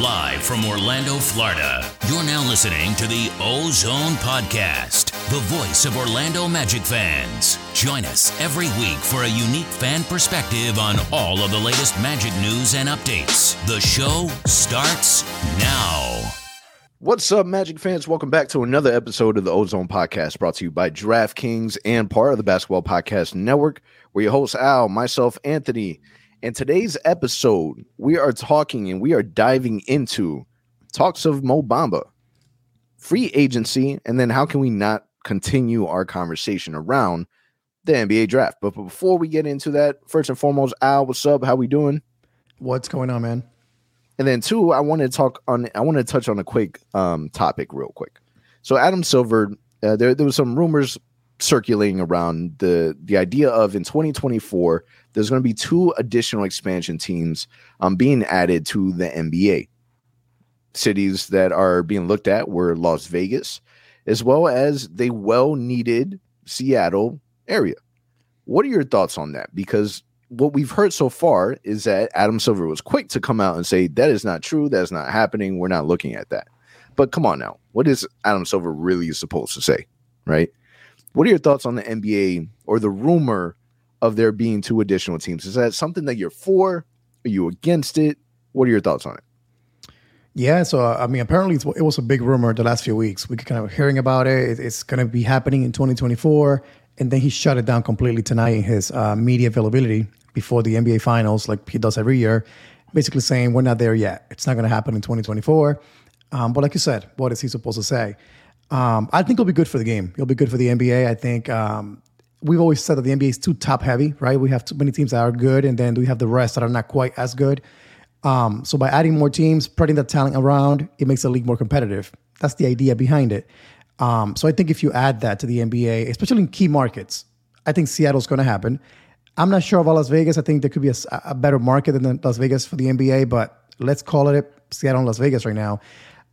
Live from Orlando, Florida, you're now listening to the Ozone Podcast, the voice of Orlando Magic fans. Join us every week for a unique fan perspective on all of the latest Magic news and updates. The show starts now. What's up, Magic fans? Welcome back to another episode of the Ozone Podcast brought to you by DraftKings and part of the Basketball Podcast Network. We're your hosts, Al, myself, Anthony. In today's episode, we are talking and we are diving into talks of Mo Bamba, free agency, and then how can we not continue our conversation around the NBA draft? But before we get into that, first and foremost, Al, what's up? How we doing? What's going on, man? And then two, I want to talk on. I want to touch on a quick um, topic real quick. So Adam Silver, uh, there there was some rumors circulating around the the idea of in 2024 there's going to be two additional expansion teams um, being added to the NBA. Cities that are being looked at were Las Vegas, as well as the well needed Seattle area. What are your thoughts on that? Because what we've heard so far is that Adam Silver was quick to come out and say that is not true, that's not happening, we're not looking at that. But come on now, what is Adam Silver really supposed to say, right? What are your thoughts on the NBA or the rumor of there being two additional teams? Is that something that you're for? Are you against it? What are your thoughts on it? Yeah, so uh, I mean, apparently it was a big rumor the last few weeks. We kind of hearing about it. It's going to be happening in 2024, and then he shut it down completely tonight in his uh, media availability before the NBA Finals, like he does every year, basically saying we're not there yet. It's not going to happen in 2024. Um, but like you said, what is he supposed to say? Um, I think it'll be good for the game. It'll be good for the NBA. I think um, we've always said that the NBA is too top heavy, right? We have too many teams that are good, and then we have the rest that are not quite as good. Um, so by adding more teams, spreading the talent around, it makes the league more competitive. That's the idea behind it. Um, so I think if you add that to the NBA, especially in key markets, I think Seattle's going to happen. I'm not sure about Las Vegas. I think there could be a, a, better market than Las Vegas for the NBA, but let's call it Seattle and Las Vegas right now.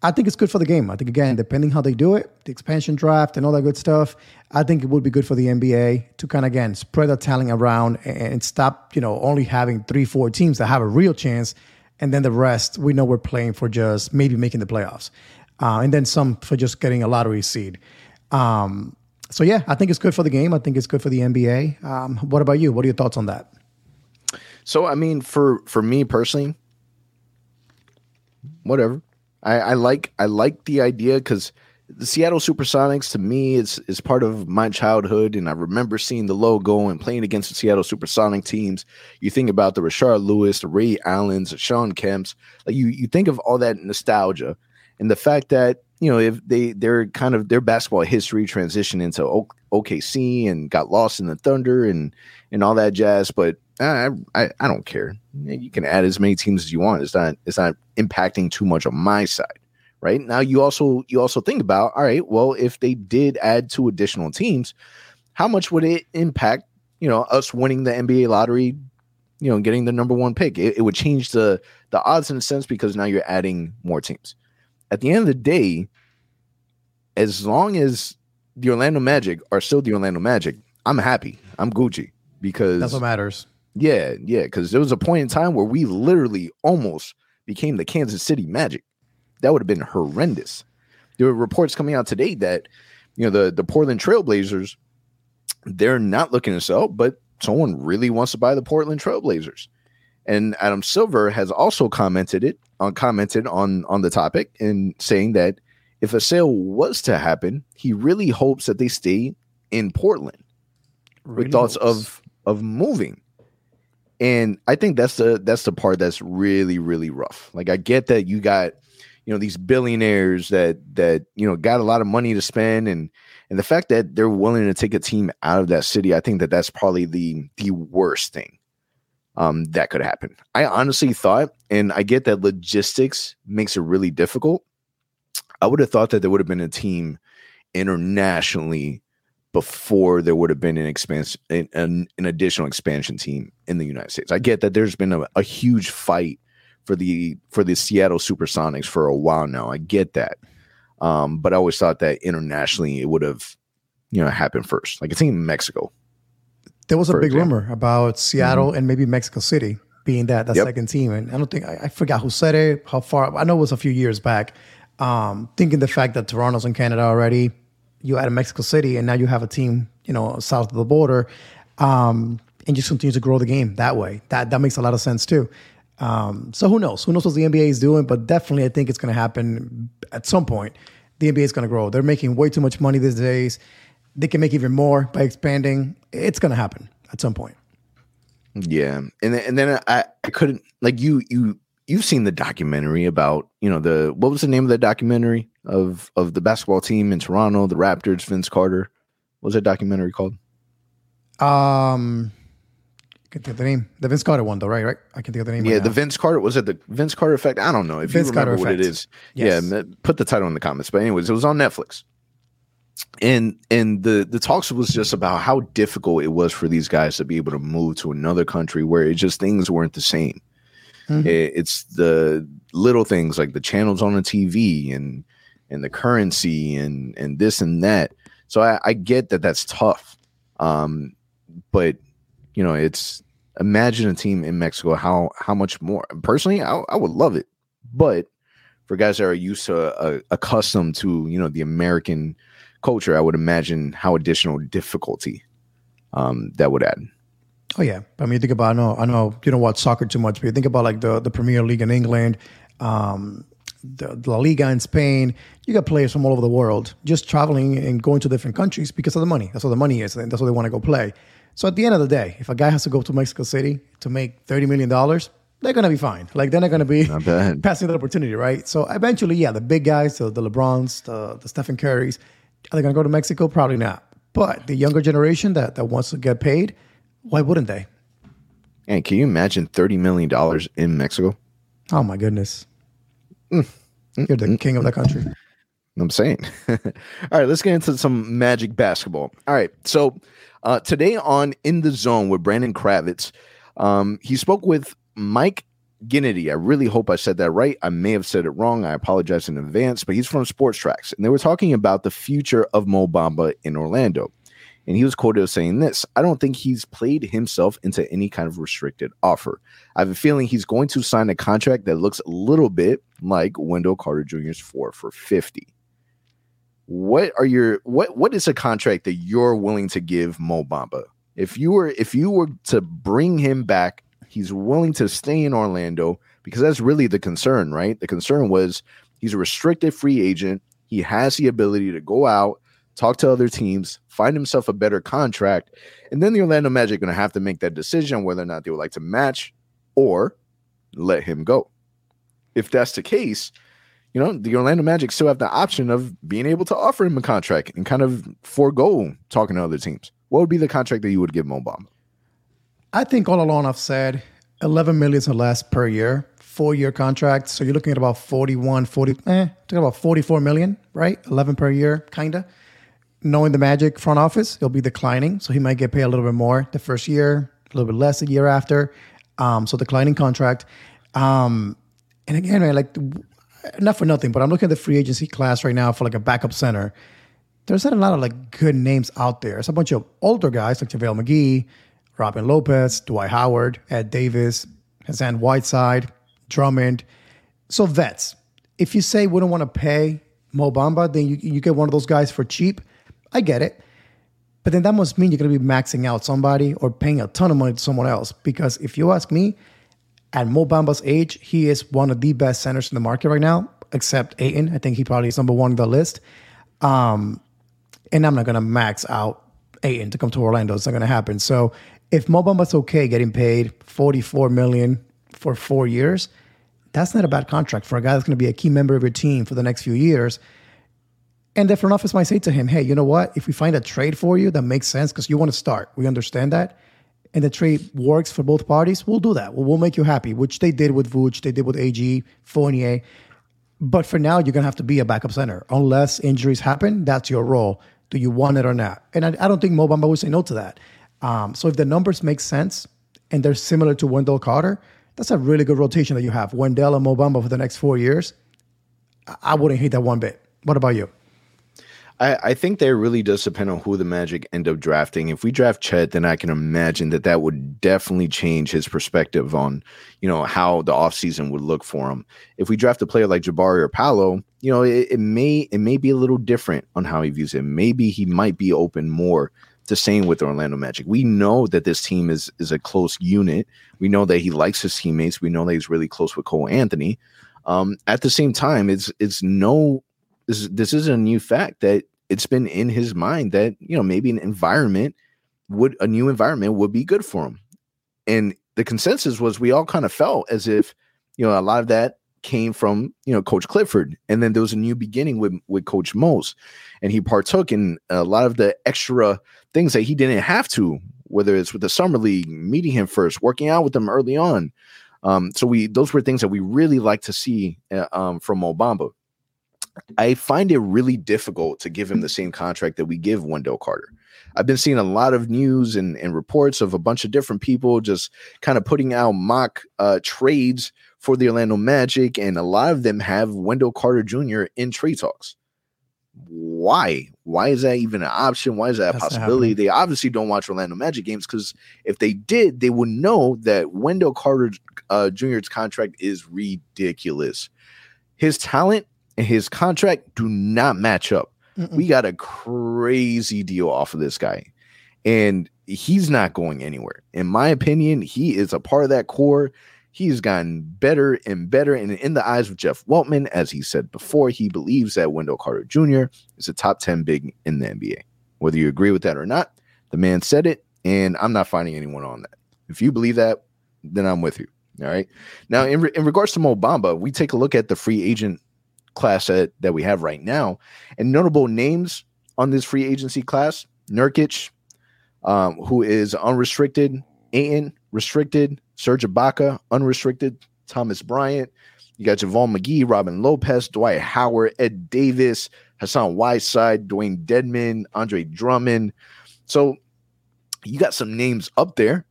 I think it's good for the game. I think again, depending how they do it, the expansion draft and all that good stuff, I think it would be good for the NBA to kind of again spread the talent around and stop, you know, only having three, four teams that have a real chance, and then the rest we know we're playing for just maybe making the playoffs, uh, and then some for just getting a lottery seed. Um, so yeah, I think it's good for the game. I think it's good for the NBA. Um, what about you? What are your thoughts on that? So I mean, for for me personally, whatever. I, I like I like the idea because the Seattle Supersonics to me is is part of my childhood, and I remember seeing the logo and playing against the Seattle Supersonic teams. You think about the Rashard Lewis, the Ray Allens, the Shawn Kemps. Like you you think of all that nostalgia, and the fact that you know if they they're kind of their basketball history transitioned into OKC and got lost in the Thunder and and all that jazz, but uh, I, I I don't care. You can add as many teams as you want. It's not it's not impacting too much on my side. Right now, you also you also think about all right. Well, if they did add two additional teams, how much would it impact? You know, us winning the NBA lottery. You know, getting the number one pick. It, it would change the the odds in a sense because now you're adding more teams. At the end of the day, as long as the Orlando Magic are still the Orlando Magic, I'm happy. I'm Gucci because that's what matters. Yeah, yeah, because there was a point in time where we literally almost became the Kansas City Magic. That would have been horrendous. There were reports coming out today that you know the the Portland Trailblazers they're not looking to sell, but someone really wants to buy the Portland Trailblazers. And Adam Silver has also commented it on uh, commented on on the topic and saying that if a sale was to happen, he really hopes that they stay in Portland with thoughts of of moving. And I think that's the that's the part that's really really rough. Like I get that you got you know these billionaires that that you know got a lot of money to spend and and the fact that they're willing to take a team out of that city, I think that that's probably the the worst thing um, that could happen. I honestly thought, and I get that logistics makes it really difficult. I would have thought that there would have been a team internationally before there would have been an expansion, an, an, additional expansion team in the United States. I get that there's been a, a huge fight for the for the Seattle Supersonics for a while now. I get that, um, but I always thought that internationally it would have, you know, happened first. Like team in Mexico. There was a big example. rumor about Seattle mm-hmm. and maybe Mexico City being that that Yep. second team. And I don't think I, I forgot who said it, how far. I know it was a few years back. Um, thinking the fact that Toronto's in Canada already, you add a Mexico City, and now you have a team, you know, south of the border, um, and just continue to grow the game that way. That that makes a lot of sense too. Um, so who knows? Who knows what the NBA is doing? But definitely, I think it's going to happen at some point. The NBA is going to grow. They're making way too much money these days. They can make even more by expanding. It's going to happen at some point. Yeah, and then, and then I, I couldn't like you you you've seen the documentary about you know the what was the name of the documentary of of the basketball team in Toronto, the Raptors, Vince Carter. What was that documentary called? Um, I can think of the name. The Vince Carter one, though, right? Right. I can think of the name. Yeah, right the now. Vince Carter was it the Vince Carter effect? I don't know if Vince you remember Carter what it Effect. is. Yes. Yeah, put the title in the comments. But anyways, it was on Netflix, and and the the talks was just about how difficult it was for these guys to be able to move to another country where it just things weren't the same. Mhm. It's the little things like the channels on the TV and and the currency and and this and that. So I, I get that that's tough, um, but you know it's imagine a team in Mexico how how much more. Personally, I, I would love it, but for guys that are used to uh, accustomed to you know the American culture, I would imagine how additional difficulty um, that would add. Oh yeah, I mean, you think about. I know, I know, you don't watch soccer too much, but you think about like the the Premier League in England, um, the, La Liga in Spain. You got players from all over the world just traveling and going to different countries because of the money. That's what the money is, and that's what they want to go play. So at the end of the day, if a guy has to go to Mexico City to make thirty million dollars, they're gonna be fine. Like they're not gonna be Not passing that opportunity, right? So eventually, yeah, the big guys, the, the LeBrons, the, the Stephen Currys, are they going to go to Mexico? Probably not. But the younger generation that, that wants to get paid, why wouldn't they? And can you imagine thirty million dollars in Mexico? Oh my goodness. Mm. You're the king of that country. I'm saying. All right, let's get into some magic basketball. All right, so uh, today on In the Zone with Brandon Kravitz, um, he spoke with Mike Ginnitti. I really hope I said that right. I may have said it wrong. I apologize in advance, but he's from Spotrac, and they were talking about the future of Mo Bamba in Orlando. And he was quoted as saying this I don't think he's played himself into any kind of restricted offer. I have a feeling he's going to sign a contract that looks a little bit like Wendell Carter Jr.'s four for 50 what are your what what is a contract that you're willing to give Mo Bamba? If you were if you were to bring him back, he's willing to stay in Orlando because that's really the concern, right? The concern was he's a restricted free agent. He has the ability to go out, talk to other teams, find himself a better contract, and then the Orlando Magic going to have to make that decision whether or not they would like to match or let him go. If that's the case, you know, the Orlando Magic still have the option of being able to offer him a contract and kind of forego talking to other teams. What would be the contract that you would give Mo Bamba? I think all along I've said 11 million or less per year, four year contract. So you're looking at about 41, 40, eh, about 44 million, right? 11 per year, kind of. Knowing the Magic front office, he'll be declining. So he might get paid a little bit more the first year, a little bit less the year after. Um, so declining contract. Um, and again, like, not for nothing, but I'm looking at the free agency class right now for like a backup center there's not a lot of like good names out there. It's a bunch of older guys like JaVale McGee, Robin Lopez, Dwight Howard, Ed Davis, Hassan Whiteside, Drummond. So vets. If you say we don't want to pay Mo Bamba, then you, you get one of those guys for cheap. I get it. But then that must mean you're going to be maxing out somebody or paying a ton of money to someone else. Because if you ask me, at Mo Bamba's age, he is one of the best centers in the market right now, except Ayton. I think he probably is number one on the list. Um, and I'm not going to max out Ayton to come to Orlando. It's not going to happen. So if Mo Bamba's okay getting paid 44 million for four years, that's not a bad contract for a guy that's going to be a key member of your team for the next few years. And the front office might say to him, hey, you know what? If we find a trade for you that makes sense because you want to start, we understand that. And the trade works for both parties, we'll do that. We'll, we'll make you happy, which they did with Vooch, they did with AG, Fournier. But for now, you're going to have to be a backup center. Unless injuries happen, that's your role. Do you want it or not? And I, I don't think Mo Bamba would say no to that. Um, so if the numbers make sense and they're similar to Wendell Carter, that's a really good rotation that you have. Wendell and Mo Bamba for the next four years. I, I wouldn't hate that one bit. What about you? I, I think that really does depend on who the Magic end up drafting. If we draft Chet, then I can imagine that that would definitely change his perspective on, you know, how the offseason would look for him. If we draft a player like Jabari or Paolo, you know, it, it may it may be a little different on how he views it. Maybe he might be open more to staying with Orlando Magic. We know that this team is is a close unit. We know that he likes his teammates. We know that he's really close with Cole Anthony. Um, at the same time, it's it's no this this is a new fact that it's been in his mind that you know maybe an environment would a new environment would be good for him. And the consensus was we all kind of felt as if you know a lot of that came from you know Coach Clifford, and then there was a new beginning with with Coach Mose, and he partook in a lot of the extra things that he didn't have to, whether it's with the summer league, meeting him first, working out with him early on. Um, so we those were things that we really like to see uh, um, from Mo Bamba. I find it really difficult to give him the same contract that we give Wendell Carter. I've been seeing a lot of news and, and reports of a bunch of different people just kind of putting out mock uh, trades for the Orlando Magic, and a lot of them have Wendell Carter Jr. in trade talks. Why? Why is that even an option? Why is that a That's possibility? They obviously don't watch Orlando Magic games because if they did, they would know that Wendell Carter uh, Jr.'s contract is ridiculous. His talent and his contract do not match up. Mm-mm. We got a crazy deal off of this guy, and he's not going anywhere. In my opinion, he is a part of that core. He's gotten better and better. And in the eyes of Jeff Weltman, as he said before, he believes that Wendell Carter Jr. is a top 10 big in the NBA. Whether you agree with that or not, the man said it, and I'm not finding anyone on that. If you believe that, then I'm with you. All right. Now, in, re- in regards to Mo Bamba, we take a look at the free agent class that, that we have right now, and notable names on this free agency class Nurkic, um, who is unrestricted, Ayton, restricted, Serge Ibaka, unrestricted, Thomas Bryant. You got Javon McGee, Robin Lopez, Dwight Howard, Ed Davis, Hassan Whiteside, Dewayne Dedmon, Andre Drummond. So you got some names up there.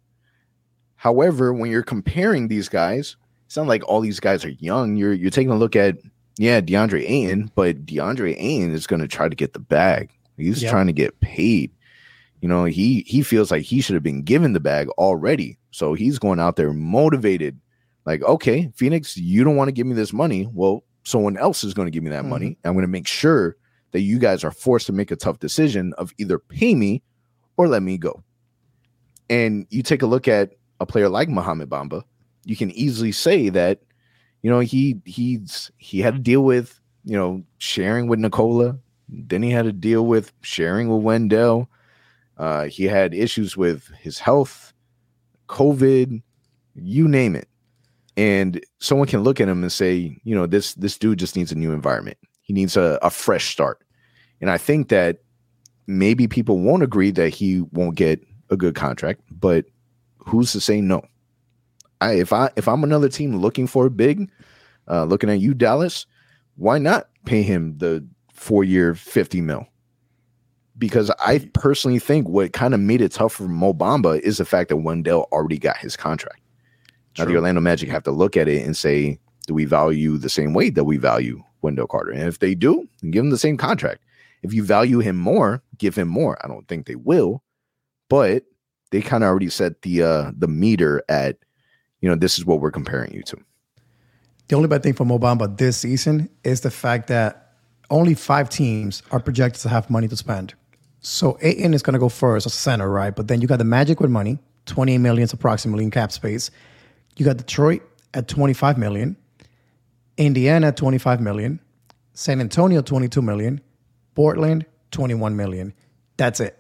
However, when you're comparing these guys, it's not like all these guys are young. You're you're taking a look at yeah, DeAndre Ayton, but DeAndre Ayton is going to try to get the bag. He's Yeah. trying to get paid. You know, he he feels like he should have been given the bag already. So he's going out there motivated. Like, okay, Phoenix, you don't want to give me this money. Well, someone else is going to give me that Mhm. money. I'm going to make sure that you guys are forced to make a tough decision of either pay me or let me go. And you take a look at a player like Mohamed Bamba, you can easily say that, you know, he he's he had to deal with, you know, sharing with Nikola. Then he had to deal with sharing with Wendell. Uh, he had issues with his health, COVID, you name it. And someone can look at him and say, you know, this this dude just needs a new environment. He needs a, a fresh start. And I think that maybe people won't agree that he won't get a good contract, but who's to say no? I if I if I'm another team looking for a big, uh, looking at you, Dallas, why not pay him the four year 50 mil? Because I personally think what kind of made it tough for Mobamba is the fact that Wendell already got his contract. Now the Orlando Magic have to look at it and say, do we value the same way that we value Wendell Carter? And if they do, give him the same contract. If you value him more, give him more. I don't think they will, but they kind of already set the uh the meter at, you know, this is what we're comparing you to. The only bad thing for Mobamba this season is the fact that only five teams are projected to have money to spend. So Ayton is going to go first as a center, right? But then you got the Magic with money, 28 million approximately in cap space. You got Detroit at 25 million, Indiana at 25 million, San Antonio 22 million, Portland 21 million. That's it.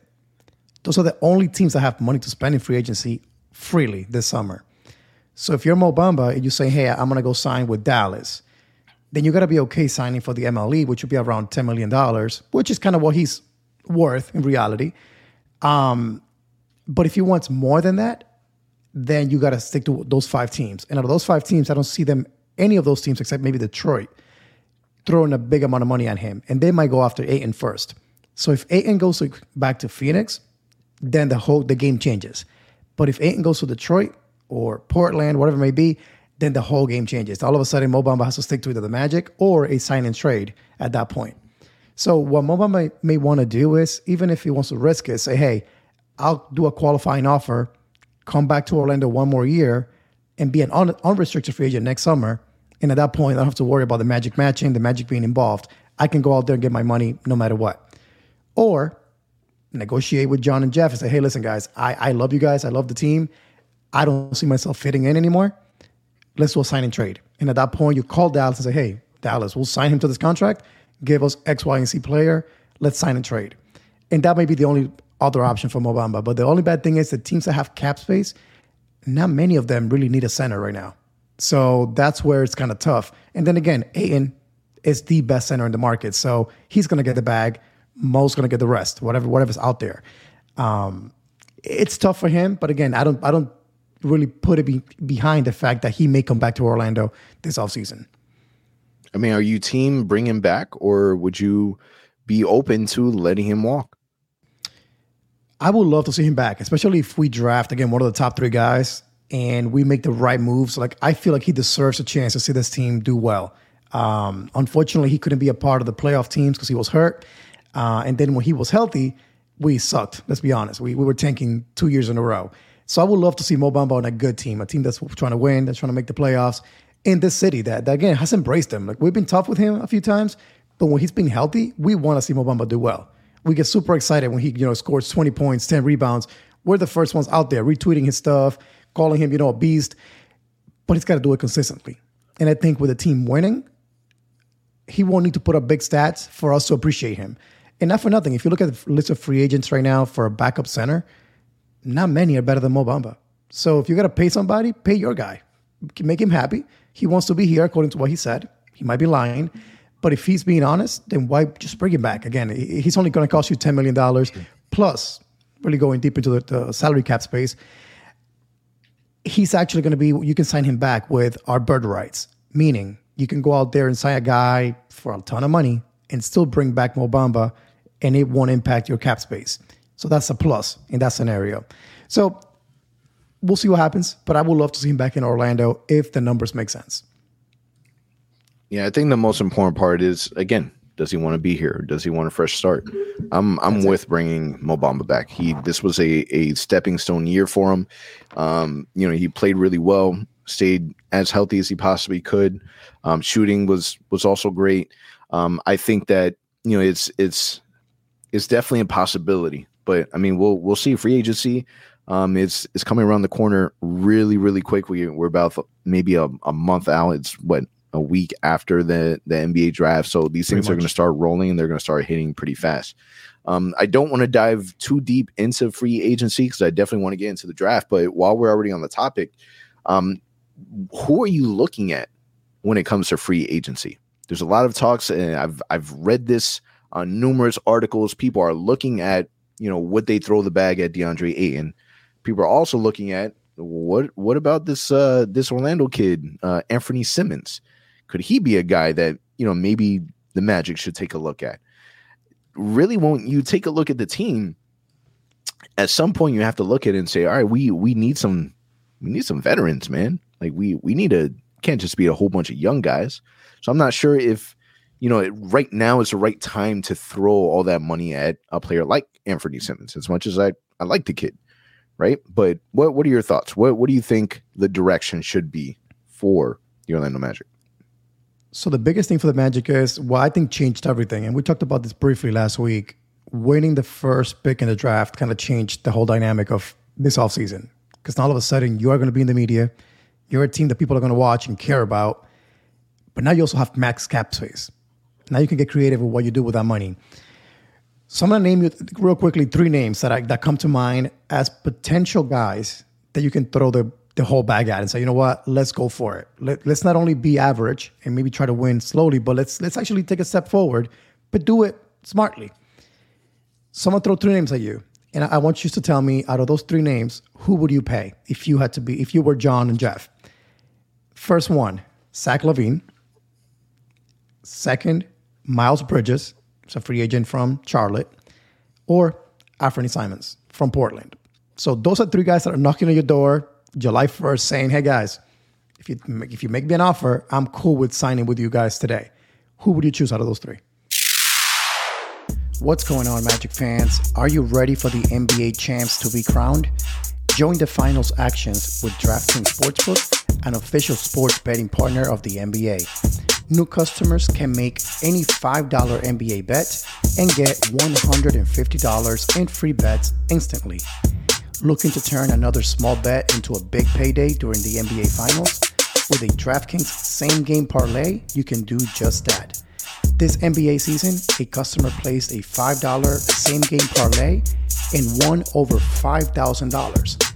Those are the only teams that have money to spend in free agency freely this summer. So if you're Mo Bamba and you say, hey, I'm going to go sign with Dallas, then you got to be okay signing for the MLE, which would be around $10 million, which is kind of what he's worth in reality. Um, but if he wants more than that, then you got to stick to those five teams. And out of those five teams, I don't see them, any of those teams except maybe Detroit, throwing a big amount of money on him. And they might go after Ayton first. So if Ayton goes back to Phoenix, then the whole the game changes. But if Ayton goes to Detroit or Portland, whatever it may be, then the whole game changes. All of a sudden, Mo Bamba has to stick to either the Magic or a sign and trade at that point. So what Mo Bamba may, may want to do is, even if he wants to risk it, say, hey, I'll do a qualifying offer, come back to Orlando one more year, and be an un- unrestricted free agent next summer. And at that point, I don't have to worry about the magic matching, the magic being involved. I can go out there and get my money no matter what. Or negotiate with John and Jeff and say, hey, listen, guys, I, I love you guys. I love the team. I don't see myself fitting in anymore. Let's do a sign and trade. And at that point, you call Dallas and say, hey, Dallas, we'll sign him to this contract. Give us X, Y, and Z player. Let's sign and trade. And that may be the only other option for Mobamba. But the only bad thing is the teams that have cap space, not many of them really need a center right now. So that's where it's kind of tough. And then again, Ayton is the best center in the market. So he's going to get the bag. Mo's going to get the rest, whatever whatever's out there. Um, it's tough for him, but again, I don't I don't really put it be, behind the fact that he may come back to Orlando this offseason. I mean, are you team bring him back, or would you be open to letting him walk? I would love to see him back, especially if we draft again one of the top three guys and we make the right moves. Like I feel like he deserves a chance to see this team do well. Um, unfortunately, he couldn't be a part of the playoff teams because he was hurt. Uh, and then when he was healthy, we sucked. Let's be honest. We, we were tanking two years in a row. So I would love to see Mo Bamba on a good team, a team that's trying to win, that's trying to make the playoffs in this city that, that again has embraced him. Like we've been tough with him a few times, but when he's been healthy, we want to see Mo Bamba do well. We get super excited when he, you know, scores 20 points, 10 rebounds. We're the first ones out there retweeting his stuff, calling him, you know, a beast. But he's got to do it consistently. And I think with the team winning, he won't need to put up big stats for us to appreciate him. And not for nothing. If you look at the list of free agents right now for a backup center, not many are better than Mo Bamba. So if you got to pay somebody, pay your guy. Make him happy. He wants to be here, according to what he said. He might be lying. But if he's being honest, then why just bring him back? Again, he's only going to cost you $10 million plus really going deep into the, the salary cap space. He's actually going to be, you can sign him back with our bird rights, meaning you can go out there and sign a guy for a ton of money and still bring back Mo Bamba and it won't impact your cap space. So that's a plus in that scenario. So we'll see what happens, but I would love to see him back in Orlando if the numbers make sense. Yeah, I think the most important part is again, does he want to be here? Does he want a fresh start? I'm I'm That's with it. bringing Mobamba back. He this was a a stepping stone year for him. Um, you know, he played really well, stayed as healthy as he possibly could. Um, shooting was was also great. Um, I think that you know it's it's it's definitely a possibility, but I mean we'll we'll see free agency. Um, it's it's coming around the corner really really quick. We we're about maybe a, a month out. It's what a week after the the NBA draft. So these things are going to start rolling and they're going to start hitting pretty fast. Um, I don't want to dive too deep into free agency because I definitely want to get into the draft. But while we're already on the topic, um, who are you looking at when it comes to free agency? There's a lot of talks, and I've I've read this on numerous articles. People are looking at you know would they throw the bag at DeAndre Ayton. People are also looking at what what about this uh this Orlando kid, uh Anthony Simons? Could he be a guy that, you know, maybe the Magic should take a look at? Really, won't you take a look at the team? At some point, you have to look at it and say, all right, we we need some we need some veterans, man. Like we we need a can't just be a whole bunch of young guys. So I'm not sure if you know right now is the right time to throw all that money at a player like Anthony mm-hmm. Simons. As much as I I like the kid, right? But what what are your thoughts? What what do you think the direction should be for the Orlando Magic? So the biggest thing for the Magic is what I think changed everything, and we talked about this briefly last week. Winning the first pick in the draft kind of changed the whole dynamic of this offseason. Because now all of a sudden you are going to be in the media, you're a team that people are going to watch and care about, but now you also have max cap space. Now you can get creative with what you do with that money. So I'm to name you real quickly three names that I, that come to mind as potential guys that you can throw the the whole bag at and say, you know what, let's go for it. Let, us not only be average and maybe try to win slowly, but let's let's actually take a step forward, but do it smartly. So I'm gonna throw three names at you, and I, I want you to tell me out of those three names, who would you pay if you had to be if you were John and Jeff? First one, Zach LaVine. Second, Miles Bridges, it's a free agent from Charlotte, or Anthony Simons from Portland. So those are three guys that are knocking on your door July 1st saying, hey guys, if you, if you make me an offer, I'm cool with signing with you guys today. Who would you choose out of those three? What's going on, Magic fans? Are you ready for the NBA champs to be crowned? Join the finals actions with DraftKings Sportsbook, an official sports betting partner of the NBA. New customers can make any $5 NBA bet and get $150 in free bets instantly. Looking to turn another small bet into a big payday during the NBA Finals? With a DraftKings same game parlay, you can do just that. This NBA season, a customer placed a $5 same game parlay and won over $5,000.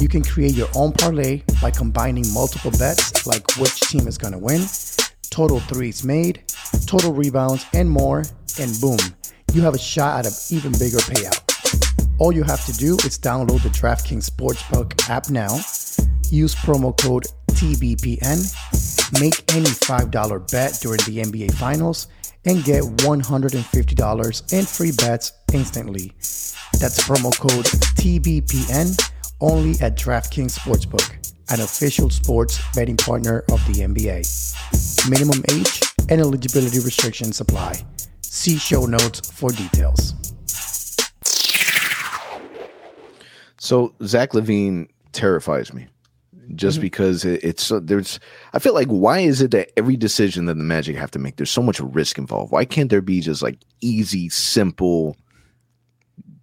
You can create your own parlay by combining multiple bets like which team is going to win, total threes made, total rebounds, and more, and boom, you have a shot at an even bigger payout. All you have to do is download the DraftKings Sportsbook app now, use promo code TBPN, make any $5 bet during the NBA Finals, and get $150 in free bets instantly. That's promo code TBPN only at DraftKings Sportsbook, an official sports betting partner of the NBA. Minimum age and eligibility restrictions apply. See show notes for details. So Zach LaVine terrifies me just mm-hmm. because it's there's I feel like why is it that every decision that the Magic have to make there's so much risk involved? Why can't there be just like easy, simple,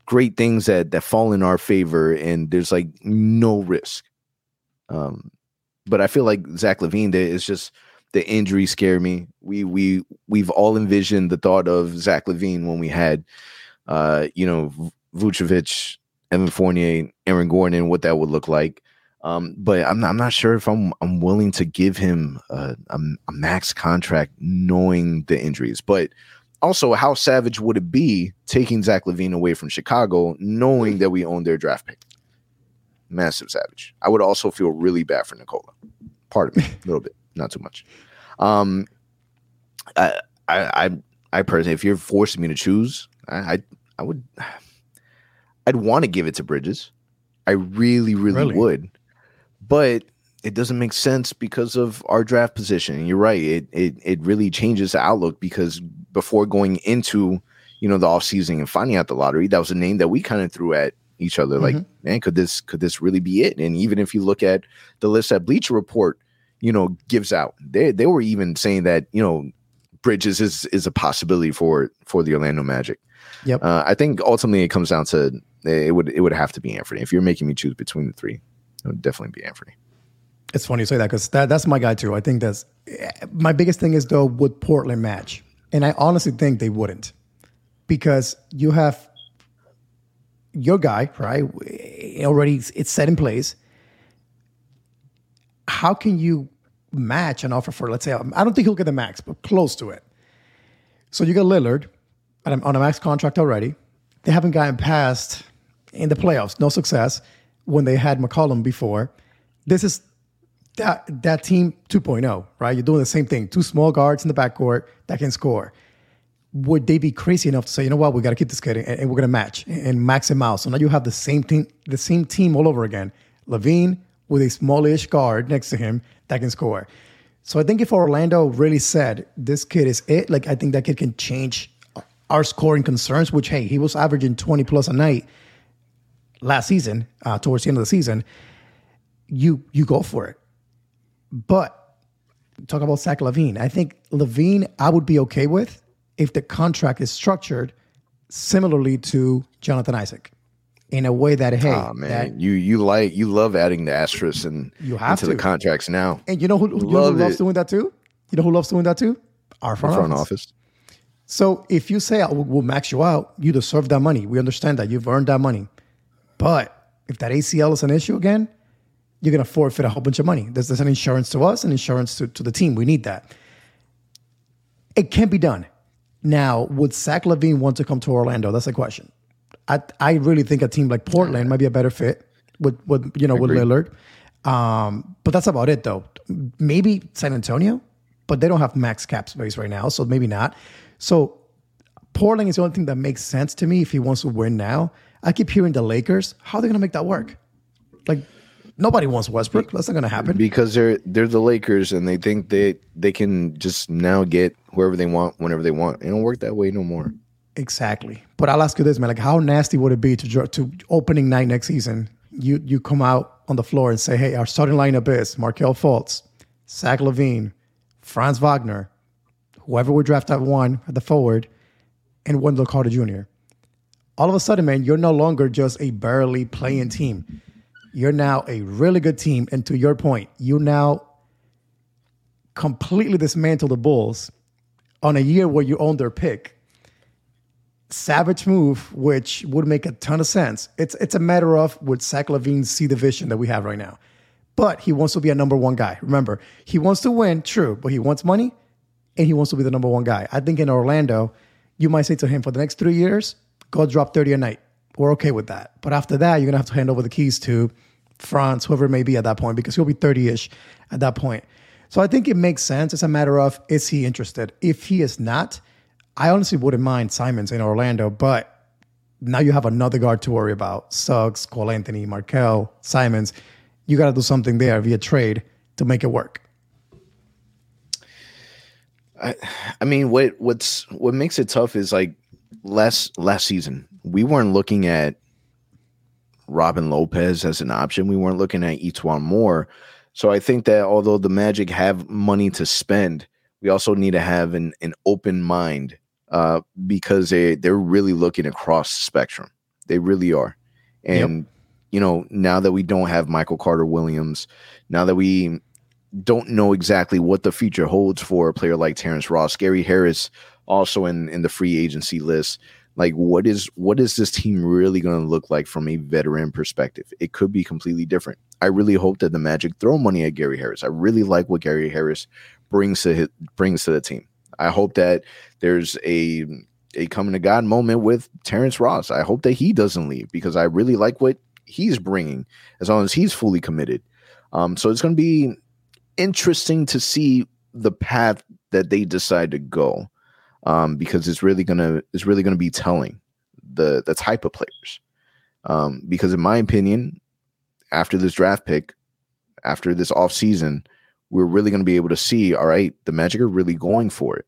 great things that that fall in our favor and there's like no risk? Um, but I feel like Zach LaVine is just the injury scare me. We we we've all envisioned the thought of Zach LaVine when we had, uh, you know, Vucevic, Evan Fournier, Aaron Gordon, and what that would look like. Um, but I'm not, I'm not sure if I'm I'm willing to give him a, a, a, max contract knowing the injuries. But also, how savage would it be taking Zach LaVine away from Chicago, knowing that we own their draft pick? Massive savage. I would also feel really bad for Nikola. Part of me, a little bit, not too much. Um, I I I, I personally, if you're forcing me to choose, I I, I would. I'd want to give it to Bridges. I really, really, really? would but it doesn't make sense because of our draft position. And you're right. It it it really changes the outlook because before going into you know the offseason and finding out the lottery, that was a name that we kind of threw at each other. Mm-hmm. Like, man, could this could this really be it? And even if you look at the list that Bleacher Report, you know, gives out, they they were even saying that you know Bridges is is a possibility for for the Orlando Magic. Yep. Uh, I think ultimately it comes down to it would it would have to be Anthony if you're making me choose between the three it would definitely be Anthony. It's funny you say that because that, that's my guy too. I think that's my biggest thing is though would Portland match, and I honestly think they wouldn't because you have your guy right already it's set in place. How can you match an offer for let's say I don't think he'll get the max, but close to it. So you got Lillard on a max contract already. They haven't gotten past in the playoffs, no success when they had McCollum before. This is that that team 2.0, right? You're doing the same thing. Two small guards in the backcourt that can score. Would they be crazy enough to say, you know what, we got to keep this kid and, and, we're gonna match and max him out? So now you have the same team, the same team all over again. LaVine with a smallish guard next to him that can score. So I think if Orlando really said this kid is it, like I think that kid can change our scoring concerns. Which hey, he was averaging 20 plus a night last season, uh, towards the end of the season, you you go for it. But talk about Zach LaVine. I think LaVine, I would be okay with if the contract is structured similarly to Jonathan Isaac in a way that hey, oh, man, that, you you like you love adding the asterisk and you have into to. the contracts now. And you know who, you know who loves doing that too? You know who loves doing that too? Our front, front office. office. So if you say we'll, we'll max you out, you deserve that money. We understand that you've earned that money. But if that ACL is an issue again, you're going to forfeit a whole bunch of money. There's, there's an insurance to us and insurance to, to the team. We need that. It can't be done. Now, would Zach LaVine want to come to Orlando? That's the question. I, I really think a team like Portland might be a better fit with, with you know with Lillard. Um, but that's about it though. Maybe San Antonio, but they don't have max cap space right now, so maybe not. So Portland is the only thing that makes sense to me if he wants to win now. I keep hearing the Lakers. How are they going to make that work? Like nobody wants Westbrook. That's not going to happen because they're they're the Lakers and they think they they can just now get whoever they want whenever they want. It don't work that way no more. Exactly. But I'll ask you this, man: like, how nasty would it be to to opening night next season? You you come out on the floor and say, "Hey, our starting lineup is Markelle Fultz, Zach LaVine, Franz Wagner, whoever we draft at one at the forward, and Wendell Carter Jr." All of a sudden, man, you're no longer just a barely playing team. You're now a really good team. And to your point, you now completely dismantle the Bulls on a year where you own their pick. Savage move, which would make a ton of sense. It's it's a matter of would Zach LaVine see the vision that we have right now? But he wants to be a number one guy. Remember, he wants to win, true, but he wants money and he wants to be the number one guy. I think in Orlando, you might say to him for the next three years, go drop 30 a night. We're okay with that. But after that, you're to have to hand over the keys to Franz, whoever it may be at that point, because he'll be 30 ish at that point. So I think it makes sense. It's a matter of is he interested? If he is not, I honestly wouldn't mind Simons in Orlando, but now you have another guard to worry about. Suggs, Cole Anthony, Markelle, Simons. You got to do something there via trade to make it work. I, I mean, what what's what makes it tough is like last last season we weren't looking at Robin Lopez as an option. We weren't looking at E'Twaun Moore. So I think that although the Magic have money to spend, we also need to have an, an open mind uh, because they, they're really looking across the spectrum. They really are. And, yep. you know, now that we don't have Michael Carter Williams, now that we don't know exactly what the future holds for a player like Terrence Ross, Gary Harris also in, in the free agency list like what is what is this team really going to look like from a veteran perspective? It could be completely different. I really hope that the magic throw money at gary harris. I really like what gary harris brings to his, brings to the team. I hope that there's a a coming to god moment with terrence ross. I hope that he doesn't leave because i really like what he's bringing as long as he's fully committed. Um so it's going to be interesting to see the path that they decide to go um, because it's really gonna it's really gonna be telling the the type of players. Um, because in my opinion, after this draft pick, after this off season, we're really going to be able to see, all right, the Magic are really going for it.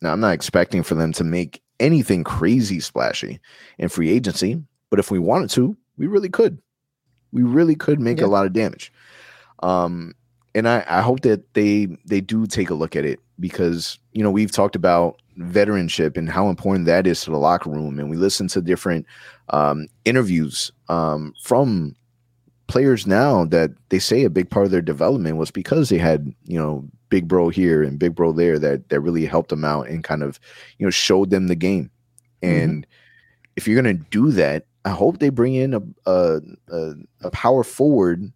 Now, I'm not expecting for them to make anything crazy splashy in free agency, but if we wanted to, we really could. We really could make yeah. a lot of damage. Um, and I, I hope that they they do take a look at it because you know we've talked about veteranship and how important that is to the locker room. And we listen to different um, interviews um, from players now that they say a big part of their development was because they had, you know, big bro here and big bro there that that really helped them out and kind of, you know, showed them the game. Mm-hmm. And mm-hmm. if you're gonna do that, I hope they bring in a a, a, a power forward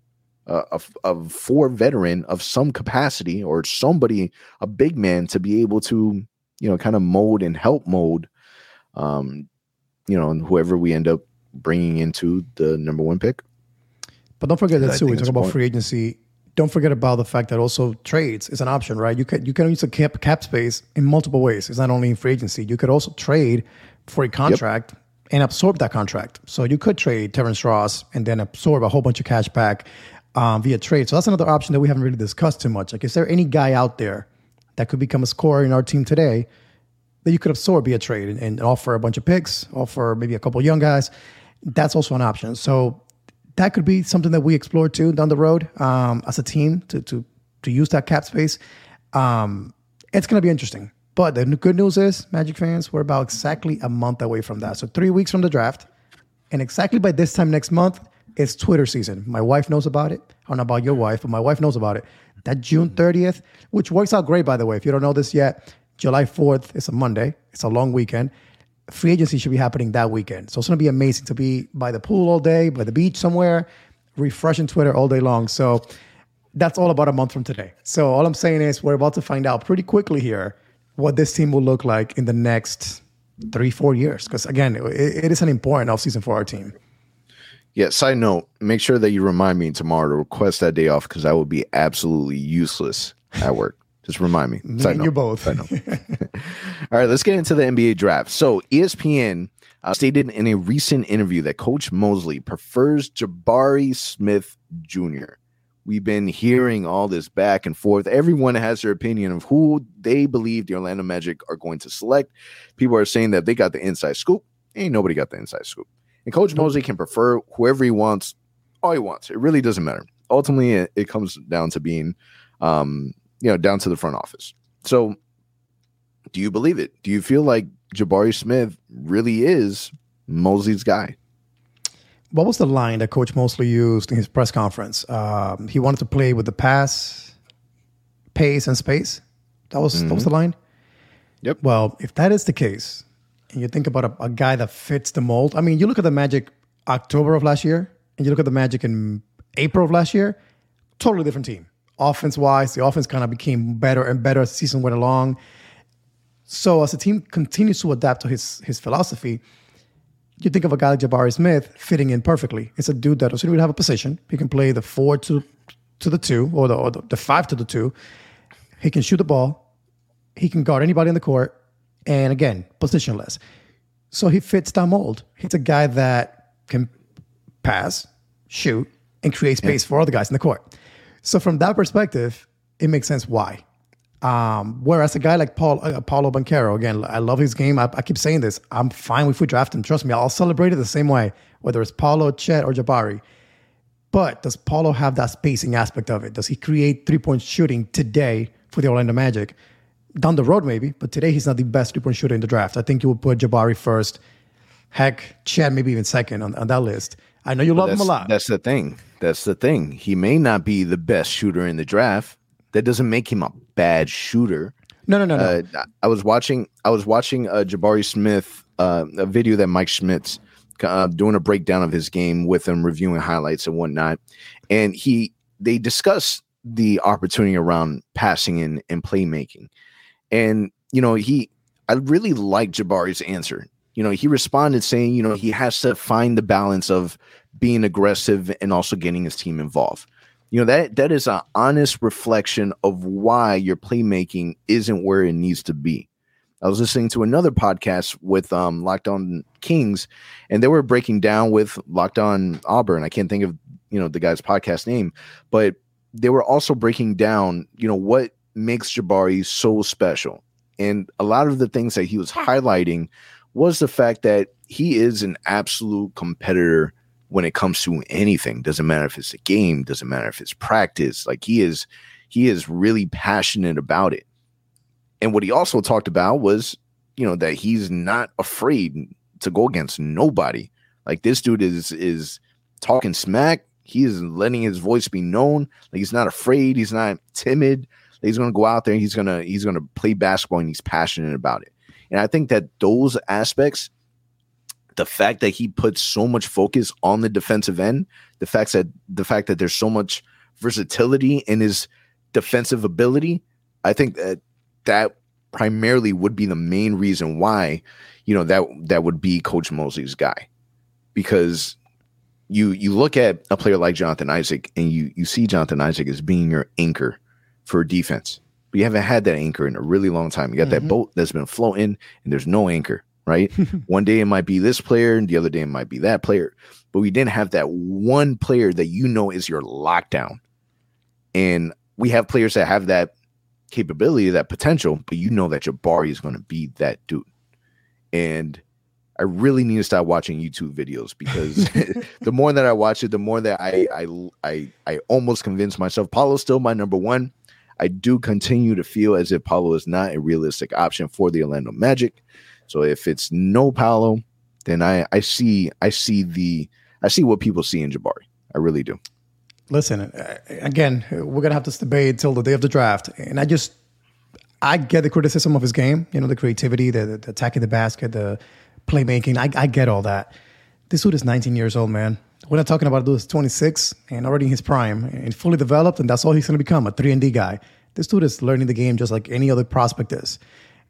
uh, of, of four veteran of some capacity or somebody a big man to be able to you know, kind of mold and help mold, um, you know, and whoever we end up bringing into the number one pick. But don't forget that too. We talk about free agency. Don't forget about the fact that also trades is an option, right? You can you can use a cap cap space in multiple ways. It's not only in free agency. You could also trade for a contract yep. and absorb that contract. So you could trade Terrence Ross and then absorb a whole bunch of cash back um, via trade. So that's another option that we haven't really discussed too much. Like, is there any guy out there that could become a scorer in our team today that you could absorb via trade and, and offer a bunch of picks, offer maybe a couple young guys. That's also an option. So that could be something that we explore too down the road um, as a team to to to use that cap space. Um, it's going to be interesting. But the good news is, Magic fans, we're about exactly a month away from that. So three weeks from the draft, and exactly by this time next month, it's Twitter season. My wife knows about it. I don't know about your wife, but my wife knows about it that June mm-hmm. 30th, which works out great, by the way. If you don't know this yet, July 4th is a Monday. It's a long weekend. Free agency should be happening that weekend. So it's going to be amazing to be by the pool all day, by the beach somewhere, refreshing Twitter all day long. So that's all about a month from today. So all I'm saying is we're about to find out pretty quickly here what this team will look like in the next three, four years. Because again, it, it is an important offseason for our team. Yeah, side note, make sure that you remind me tomorrow to request that day off because I will be absolutely useless at work. Just remind me. Side note, you both. All right, let's get into the NBA draft. So ESPN uh, stated in a recent interview that Coach Mosley prefers Jabari Smith Jr. We've been hearing all this back and forth. Everyone has their opinion of who they believe the Orlando Magic are going to select. People are saying that they got the inside scoop. Ain't nobody got the inside scoop. And Coach Mosley can prefer whoever he wants, all he wants. It really doesn't matter. Ultimately, it, it comes down to being, um, you know, down to the front office. So, do you believe it? Do you feel like Jabari Smith really is Mosley's guy? What was the line that Coach Mosley used in his press conference? Um, he wanted to play with the pass, pace, and space. That was mm-hmm. that was the line. Yep. Well, if that is the case, and you think about a, a, guy that fits the mold, I mean, you look at the Magic October of last year, and you look at the Magic in April of last year, totally different team. Offense wise, the offense kind of became better and better as the season went along. So as the team continues to adapt to his his philosophy, you think of a guy like Jabari Smith fitting in perfectly. It's a dude that doesn't really have a position. He can play the four to to the two or the, or the, the five to the two. He can shoot the ball. He can guard anybody in the court. And again, positionless. So he fits that mold. He's a guy that can pass, shoot, and create space yeah. for other guys in the court. So from that perspective, it makes sense why. Um, whereas a guy like Paul uh, Paolo Banchero, again, I love his game. I, I, keep saying this. I'm fine if we draft him. Trust me, I'll celebrate it the same way, whether it's Paolo, Chet, or Jabari. But does Paolo have that spacing aspect of it? Does he create three point shooting today for the Orlando Magic? Down the road, maybe, but today he's not the best three point shooter in the draft. I think you would put Jabari first. Heck, Chet maybe even second on, on that list. I know you love him a lot. That's the thing. That's the thing. He may not be the best shooter in the draft, that doesn't make him a bad shooter. No, no, no, uh, no. I was watching. I was watching uh, Jabari Smith, uh, a video that Mike Schmitz uh, doing a breakdown of his game with him, reviewing highlights and whatnot, and he they discuss the opportunity around passing and, and playmaking, and you know he. I really like Jabari's answer. You know, he responded saying, you know, he has to find the balance of being aggressive and also getting his team involved you know that that is an honest reflection of why your playmaking isn't where it needs to be i was listening to another podcast with um locked on kings and they were breaking down with locked on auburn i can't think of you know the guy's podcast name but they were also breaking down you know what makes jabari so special and a lot of the things that he was highlighting was the fact that he is an absolute competitor when it comes to anything. Doesn't matter if it's a game, doesn't matter if it's practice. Like he is, he is really passionate about it. And what he also talked about was, you know, that he's not afraid to go against nobody. Like this dude is is talking smack. He is letting his voice be known. Like he's not afraid. He's not timid. He's gonna go out there. he's gonna he's gonna play basketball and he's passionate about it. And I think that those aspects the fact that he puts so much focus on the defensive end, the fact that the fact that there's so much versatility in his defensive ability, I think that that primarily would be the main reason why, you know, that that would be Coach Mosley's guy. Because you you look at a player like Jonathan Isaac and you you see Jonathan Isaac as being your anchor for defense. But you haven't had that anchor in a really long time. You got mm-hmm. that boat that's been floating and there's no anchor right? one day it might be this player, and the other day it might be that player. But we didn't have that one player that you know is your lockdown. And we have players that have that capability, that potential, but you know that Jabari is going to be that dude. And I really need to stop watching YouTube videos because the more that I watch it, the more that I I I, I almost convince myself Paolo's still my number one. I do continue to feel as if Paolo is not a realistic option for the Orlando Magic. So if it's no Paolo, then I I see I see the I see what people see in Jabari. I really do. Listen, uh, again, we're gonna have this debate till the day of the draft, and I just I get the criticism of his game. You know, the creativity, the, the attacking the basket, the playmaking. I, I get all that. This dude is 19 years old, man. We're not talking about a dude who's 26 and already in his prime and fully developed, and that's all he's going to become a 3 and D guy. This dude is learning the game just like any other prospect is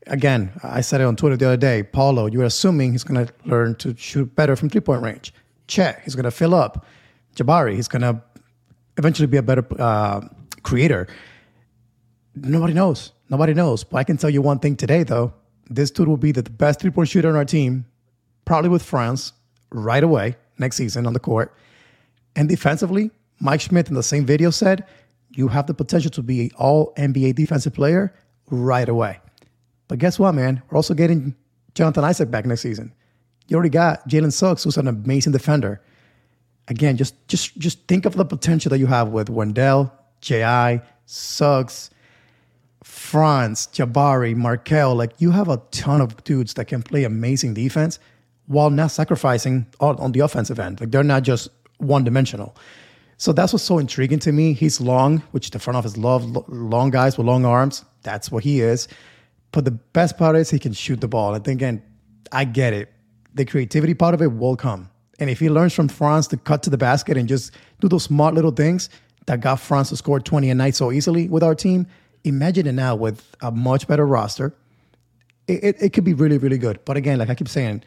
again, I said it on Twitter the other day. Paolo, you're assuming he's going to learn to shoot better from three point range. Chet, he's going to fill up. Jabari, he's going to eventually be a better uh, creator. Nobody knows. Nobody knows. But I can tell you one thing today, though. This dude will be the best three point shooter on our team, probably with Franz right away next season on the court. And defensively, Mike Schmitz in the same video said, you have the potential to be all NBA defensive player right away. But guess what, man? We're also getting Jonathan Isaac back next season. You already got Jalen Suggs, who's an amazing defender. Again, just just just think of the potential that you have with Wendell, J.I., Suggs, Franz, Jabari, Markelle. Like you have a ton of dudes that can play amazing defense while not sacrificing on, on the offensive end. Like they're not just one dimensional. So that's what's so intriguing to me. He's long, which the front office love long guys with long arms. That's what he is. But the best part is he can shoot the ball. And again, I get it. The creativity part of it will come. And if he learns from Franz to cut to the basket and just do those smart little things that got Franz to score 20 a night so easily with our team, imagine it now with a much better roster. It, it, it could be really, really good. But again, like I keep saying,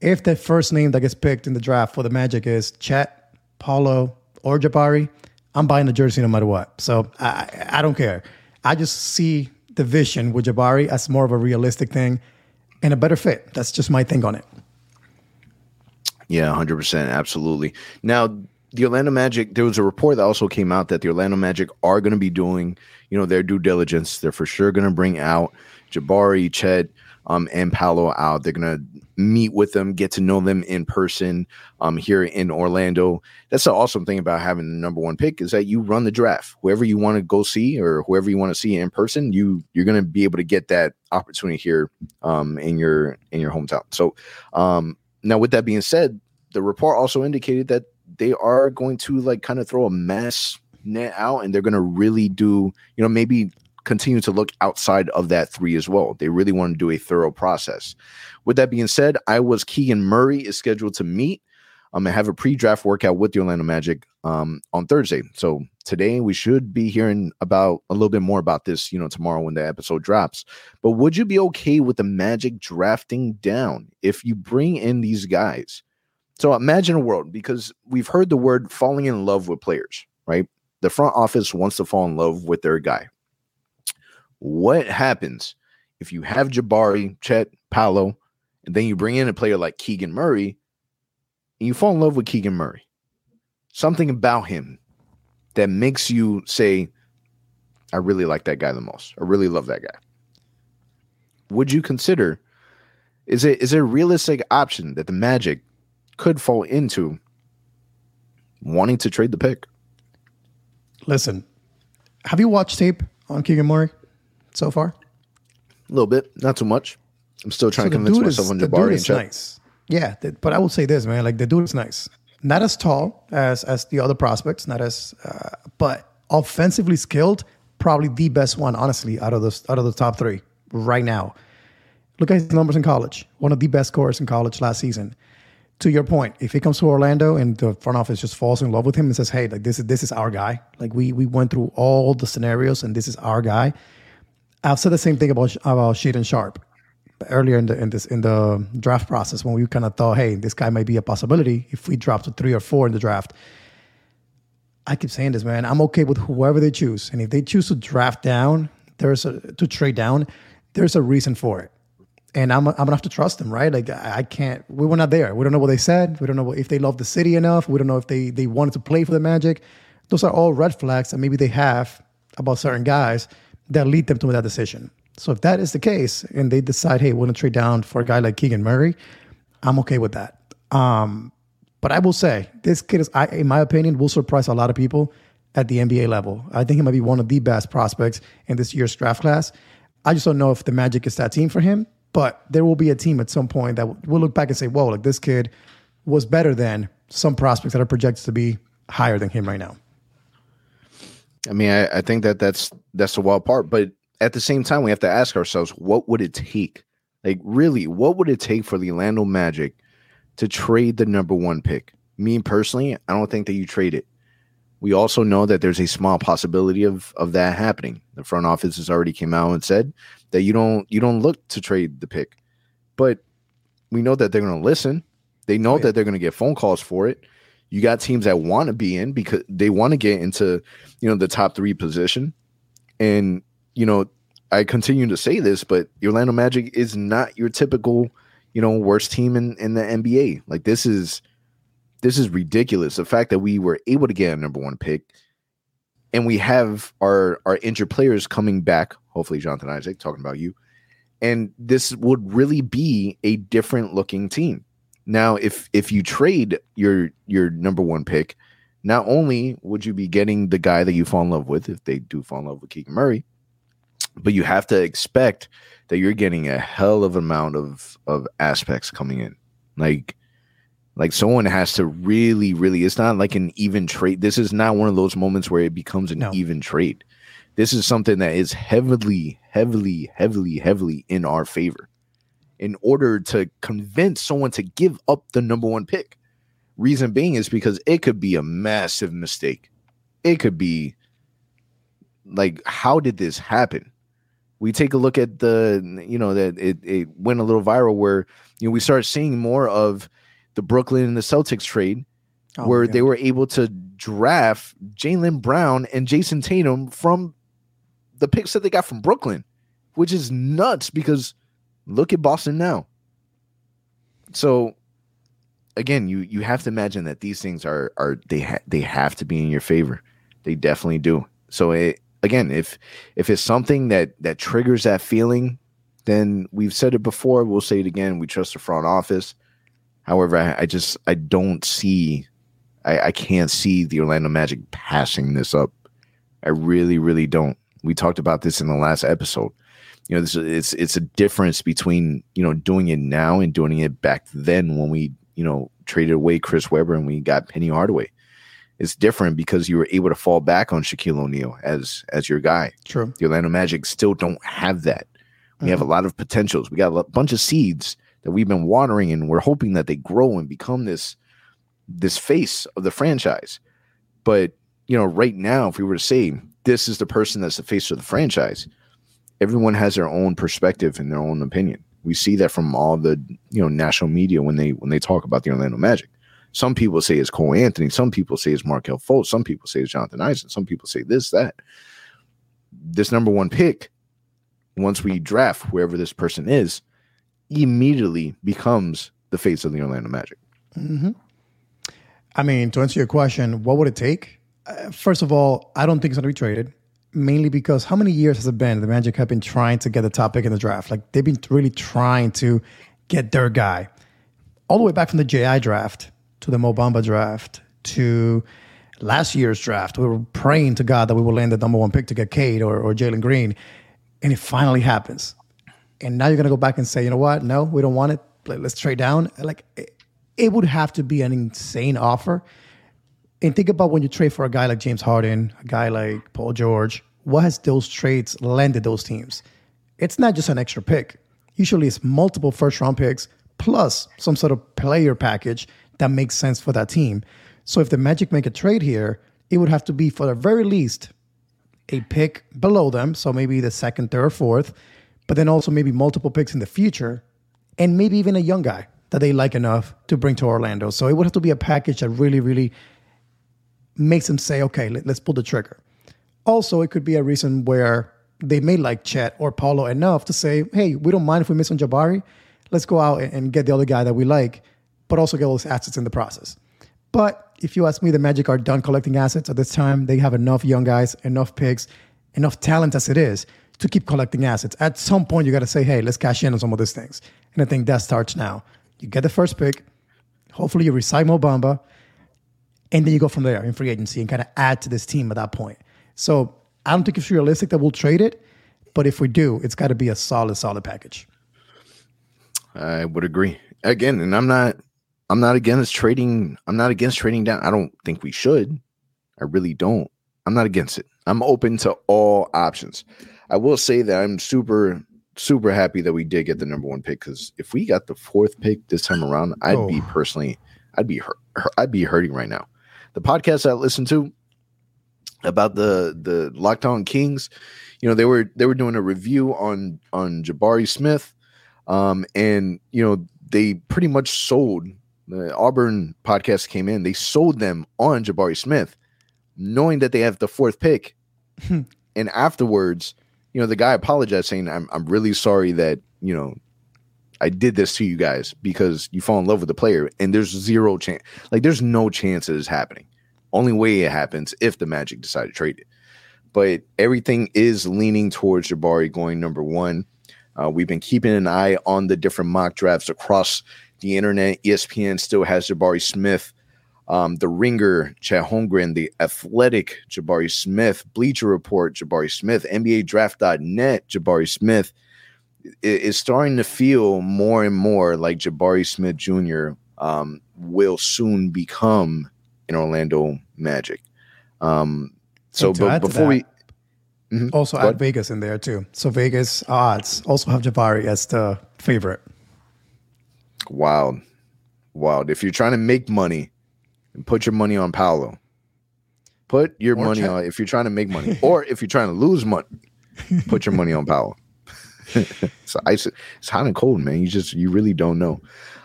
if the first name that gets picked in the draft for the Magic is Chet, Paolo, or Jabari, I'm buying the jersey no matter what. So I, I don't care. I just see the vision with Jabari as more of a realistic thing and a better fit. That's just my thing on it. Yeah, 100%. Absolutely. Now, the Orlando Magic, there was a report that also came out that the Orlando Magic are going to be doing, you know, their due diligence. They're for sure going to bring out Jabari, Chet, um, and Paolo out. They're going to meet with them, get to know them in person um, here in Orlando. That's the awesome thing about having the number one pick is that you run the draft. Whoever you want to go see or whoever you want to see in person, you you're going to be able to get that opportunity here um, in your in your hometown. So um, now, with that being said, the report also indicated that they are going to like kind of throw a mass net out and they're going to really do, you know, maybe continue to look outside of that three as well. They really want to do a thorough process. With that being said, I was Keegan Murray is scheduled to meet um, and have a pre-draft workout with the Orlando Magic um, on Thursday. So today we should be hearing about a little bit more about this, you know, tomorrow when the episode drops. But would you be okay with the Magic drafting down if you bring in these guys? So imagine a world because we've heard the word falling in love with players, right? The front office wants to fall in love with their guy. What happens if you have Jabari, Chet, Paolo, and then you bring in a player like Keegan Murray and you fall in love with Keegan Murray? Something about him that makes you say, I really like that guy the most. I really love that guy. Would you consider is it is it a realistic option that the Magic could fall into wanting to trade the pick? Listen, have you watched tape on Keegan Murray so far? A little bit, not too much. I'm still trying so to convince myself is, on Jabari and Chet. Nice. Yeah, the, but I will say this, man. Like the dude is nice. Not as tall as as the other prospects, not as, uh, but offensively skilled. Probably the best one, honestly, out of the out of the top three right now. Look at his numbers in college. One of the best scorers in college last season. To your point, if he comes to Orlando and the front office just falls in love with him and says, "Hey, like this is this is our guy. Like we we went through all the scenarios and this is our guy." I've said the same thing about about Shaedon Sharpe earlier in the in this in the draft process when we kind of thought, hey, this guy might be a possibility if we drop to three or four in the draft. I keep saying this, man. I'm okay with whoever they choose, and if they choose to draft down, there's a to trade down, there's a reason for it, and I'm I'm gonna have to trust them, right? Like I can't. We were not there. We don't know what they said. We don't know if they love the city enough. We don't know if they they wanted to play for the Magic. Those are all red flags that maybe they have about certain guys that lead them to that decision. So if that is the case and they decide, hey, we're to trade down for a guy like Keegan Murray, I'm okay with that. Um, but I will say, this kid is, I, in my opinion, will surprise a lot of people at the NBA level. I think he might be one of the best prospects in this year's draft class. I just don't know if the Magic is that team for him, but there will be a team at some point that will look back and say, whoa, like this kid was better than some prospects that are projected to be higher than him right now. I mean, I, I think that that's that's the wild part, but at the same time, we have to ask ourselves, what would it take? Like, really, what would it take for the Orlando Magic to trade the number one pick? Me personally, I don't think that you trade it. We also know that there's a small possibility of of that happening. The front office has already came out and said that you don't you don't look to trade the pick, but we know that they're going to listen. They know oh, yeah. that they're going to get phone calls for it. You got teams that want to be in because they want to get into you know the top three position, and you know, I continue to say this, but Orlando Magic is not your typical, you know, worst team in, in the NBA. Like this is this is ridiculous. The fact that we were able to get a number one pick and we have our our injured players coming back, hopefully Jonathan Isaac talking about you. And this would really be a different looking team. Now, if if you trade your your number one pick, not only would you be getting the guy that you fall in love with if they do fall in love with Keegan Murray, but you have to expect that you're getting a hell of amount of of aspects coming in. Like like someone has to really, really. It's not like an even trade. This is not one of those moments where it becomes an No. even trade. This is something that is heavily, heavily, heavily, heavily in our favor. In order to convince someone to give up the number one pick, reason being is because it could be a massive mistake. It could be like, how did this happen? We take a look at the, you know, that it, it went a little viral where you know we start seeing more of the Brooklyn and the Celtics trade Oh, where they were able to draft Jaylen Brown and Jayson Tatum from the picks that they got from Brooklyn, which is nuts because look at Boston now. So again, you you have to imagine that these things are are they ha- they have to be in your favor. They definitely do. So it, again, if if it's something that that triggers that feeling, then we've said it before. We'll say it again. We trust the front office. However, I, I just I don't see, I, I can't see the Orlando Magic passing this up. I really, really don't. We talked about this in the last episode. You know, this it's it's a difference between you know doing it now and doing it back then when we you know traded away Chris Webber and we got Penny Hardaway. It's different because you were able to fall back on Shaquille O'Neal as as your guy True. the Orlando Magic still don't have that. We have a mm-hmm. lot of potentials. We got a bunch of seeds that we've been watering, and we're hoping that they grow and become this this face of the franchise. But you know, right now, if we were to say this is the person that's the face of the franchise, everyone has their own perspective and their own opinion. We see that from all the you know national media when they when they talk about the Orlando Magic. Some people say it's Cole Anthony. Some people say it's Markelle Fultz. Some people say it's Jonathan Isaac. Some people say this, that. This number one pick, once we draft whoever this person is, immediately becomes the face of the Orlando Magic. hmm I mean, to answer your question, what would it take? Uh, first of all, I don't think it's going to be traded, mainly because how many years has it been? The Magic have been trying to get the top pick in the draft. Like they've been really trying to get their guy, all the way back from the JI draft to the Mo Bamba draft to last year's draft. We were praying to God that we would land the number one pick to get Cade or, or Jalen Green, and it finally happens. And now you're going to go back and say, you know what? No, we don't want it. Let- Let's trade down. Like it, it would have to be an insane offer. And think about when you trade for a guy like James Harden, a guy like Paul George. What has those trades landed those teams? It's not just an extra pick. Usually, it's multiple first round picks plus some sort of player package that makes sense for that team. So, if the Magic make a trade here, it would have to be for the very least a pick below them, so maybe the second, third, fourth, but then also maybe multiple picks in the future, and maybe even a young guy that they like enough to bring to Orlando. So it would have to be a package that really, really makes them say, okay, let, us pull the trigger. Also, it could be a reason where they may like Chet or Paolo enough to say, hey, we don't mind if we miss on Jabari. Let's go out and, get the other guy that we like, but also get all those assets in the process. But if you ask me, the Magic are done collecting assets at this time. They have enough young guys, enough picks, enough talent as it is to keep collecting assets. At some point, you got to say, hey, let's cash in on some of these things. And I think that starts now. You get the first pick. Hopefully, you recite Mo Bamba. And then you go from there in free agency and kind of add to this team at that point. So I don't think it's realistic that we'll trade it. But if we do, it's got to be a solid, solid package. I would agree. Again, and I'm not I'm not against trading. I'm not against trading down. I don't think we should. I really don't. I'm not against it. I'm open to all options. I will say that I'm super super happy that we did get the number one pick because if we got the fourth pick this time around, I'd be Oh. personally, I'd be hurt, I'd be hurting right now. The podcast I listened to about the the Locked On Kings, you know, they were they were doing a review on on Jabari Smith, um, and you know they pretty much sold the Auburn podcast came in. They sold them on Jabari Smith, knowing that they have the fourth pick, and afterwards, you know, the guy apologized saying, "I'm I'm really sorry that you know I did this to you guys because you fall in love with the player, and there's zero chance. Like, there's no chance of this happening. Only way it happens if the Magic decide to trade it. But everything is leaning towards Jabari going number one. Uh, we've been keeping an eye on the different mock drafts across the internet. ESPN still has Jabari Smith. Um, the Ringer, Chet Holmgren, the Athletic, Jabari Smith, Bleacher Report, Jabari Smith, NBA Draft.net, Jabari Smith is starting to feel more and more like Jabari Smith Jr. Um, will soon become an Orlando Magic. Um, so, but before we mm-hmm. also add Vegas in there too. So Vegas odds also have Jabari as the favorite. Wild, wild. If you're trying to make money, and put your money on Paolo. Put your or money on if you're trying to make money, or if you're trying to lose money, put your money on Paolo. it's ice. It's hot and cold, man. You just you really don't know.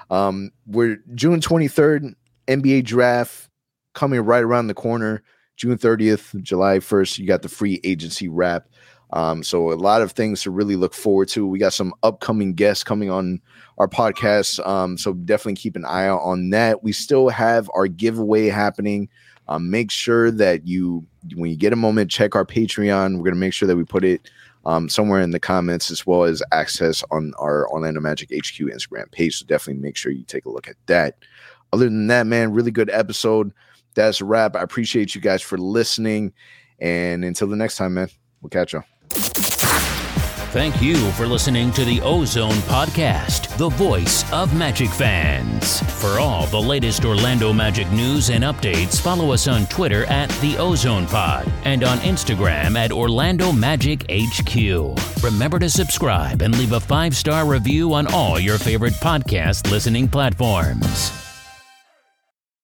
Um, we're June 23rd, NBA draft coming right around the corner. June 30th, July 1st, you got the free agency wrap. Um, so a lot of things to really look forward to. We got some upcoming guests coming on our podcast. Um, so definitely keep an eye out on that. We still have our giveaway happening. Um, make sure that you, when you get a moment, check our Patreon. We're going to make sure that we put it um, somewhere in the comments as well as access on our Orlando Magic HQ Instagram page. So definitely make sure you take a look at that. Other than that, man, really good episode. That's a wrap. I appreciate you guys for listening. And until the next time, man, we'll catch you. Thank you for listening to the Ozone Podcast, the voice of Magic fans. For all the latest Orlando Magic news and updates, follow us on Twitter at the Ozone Pod and on Instagram at Orlando Magic HQ. Remember to subscribe and leave a five star review on all your favorite podcast listening platforms.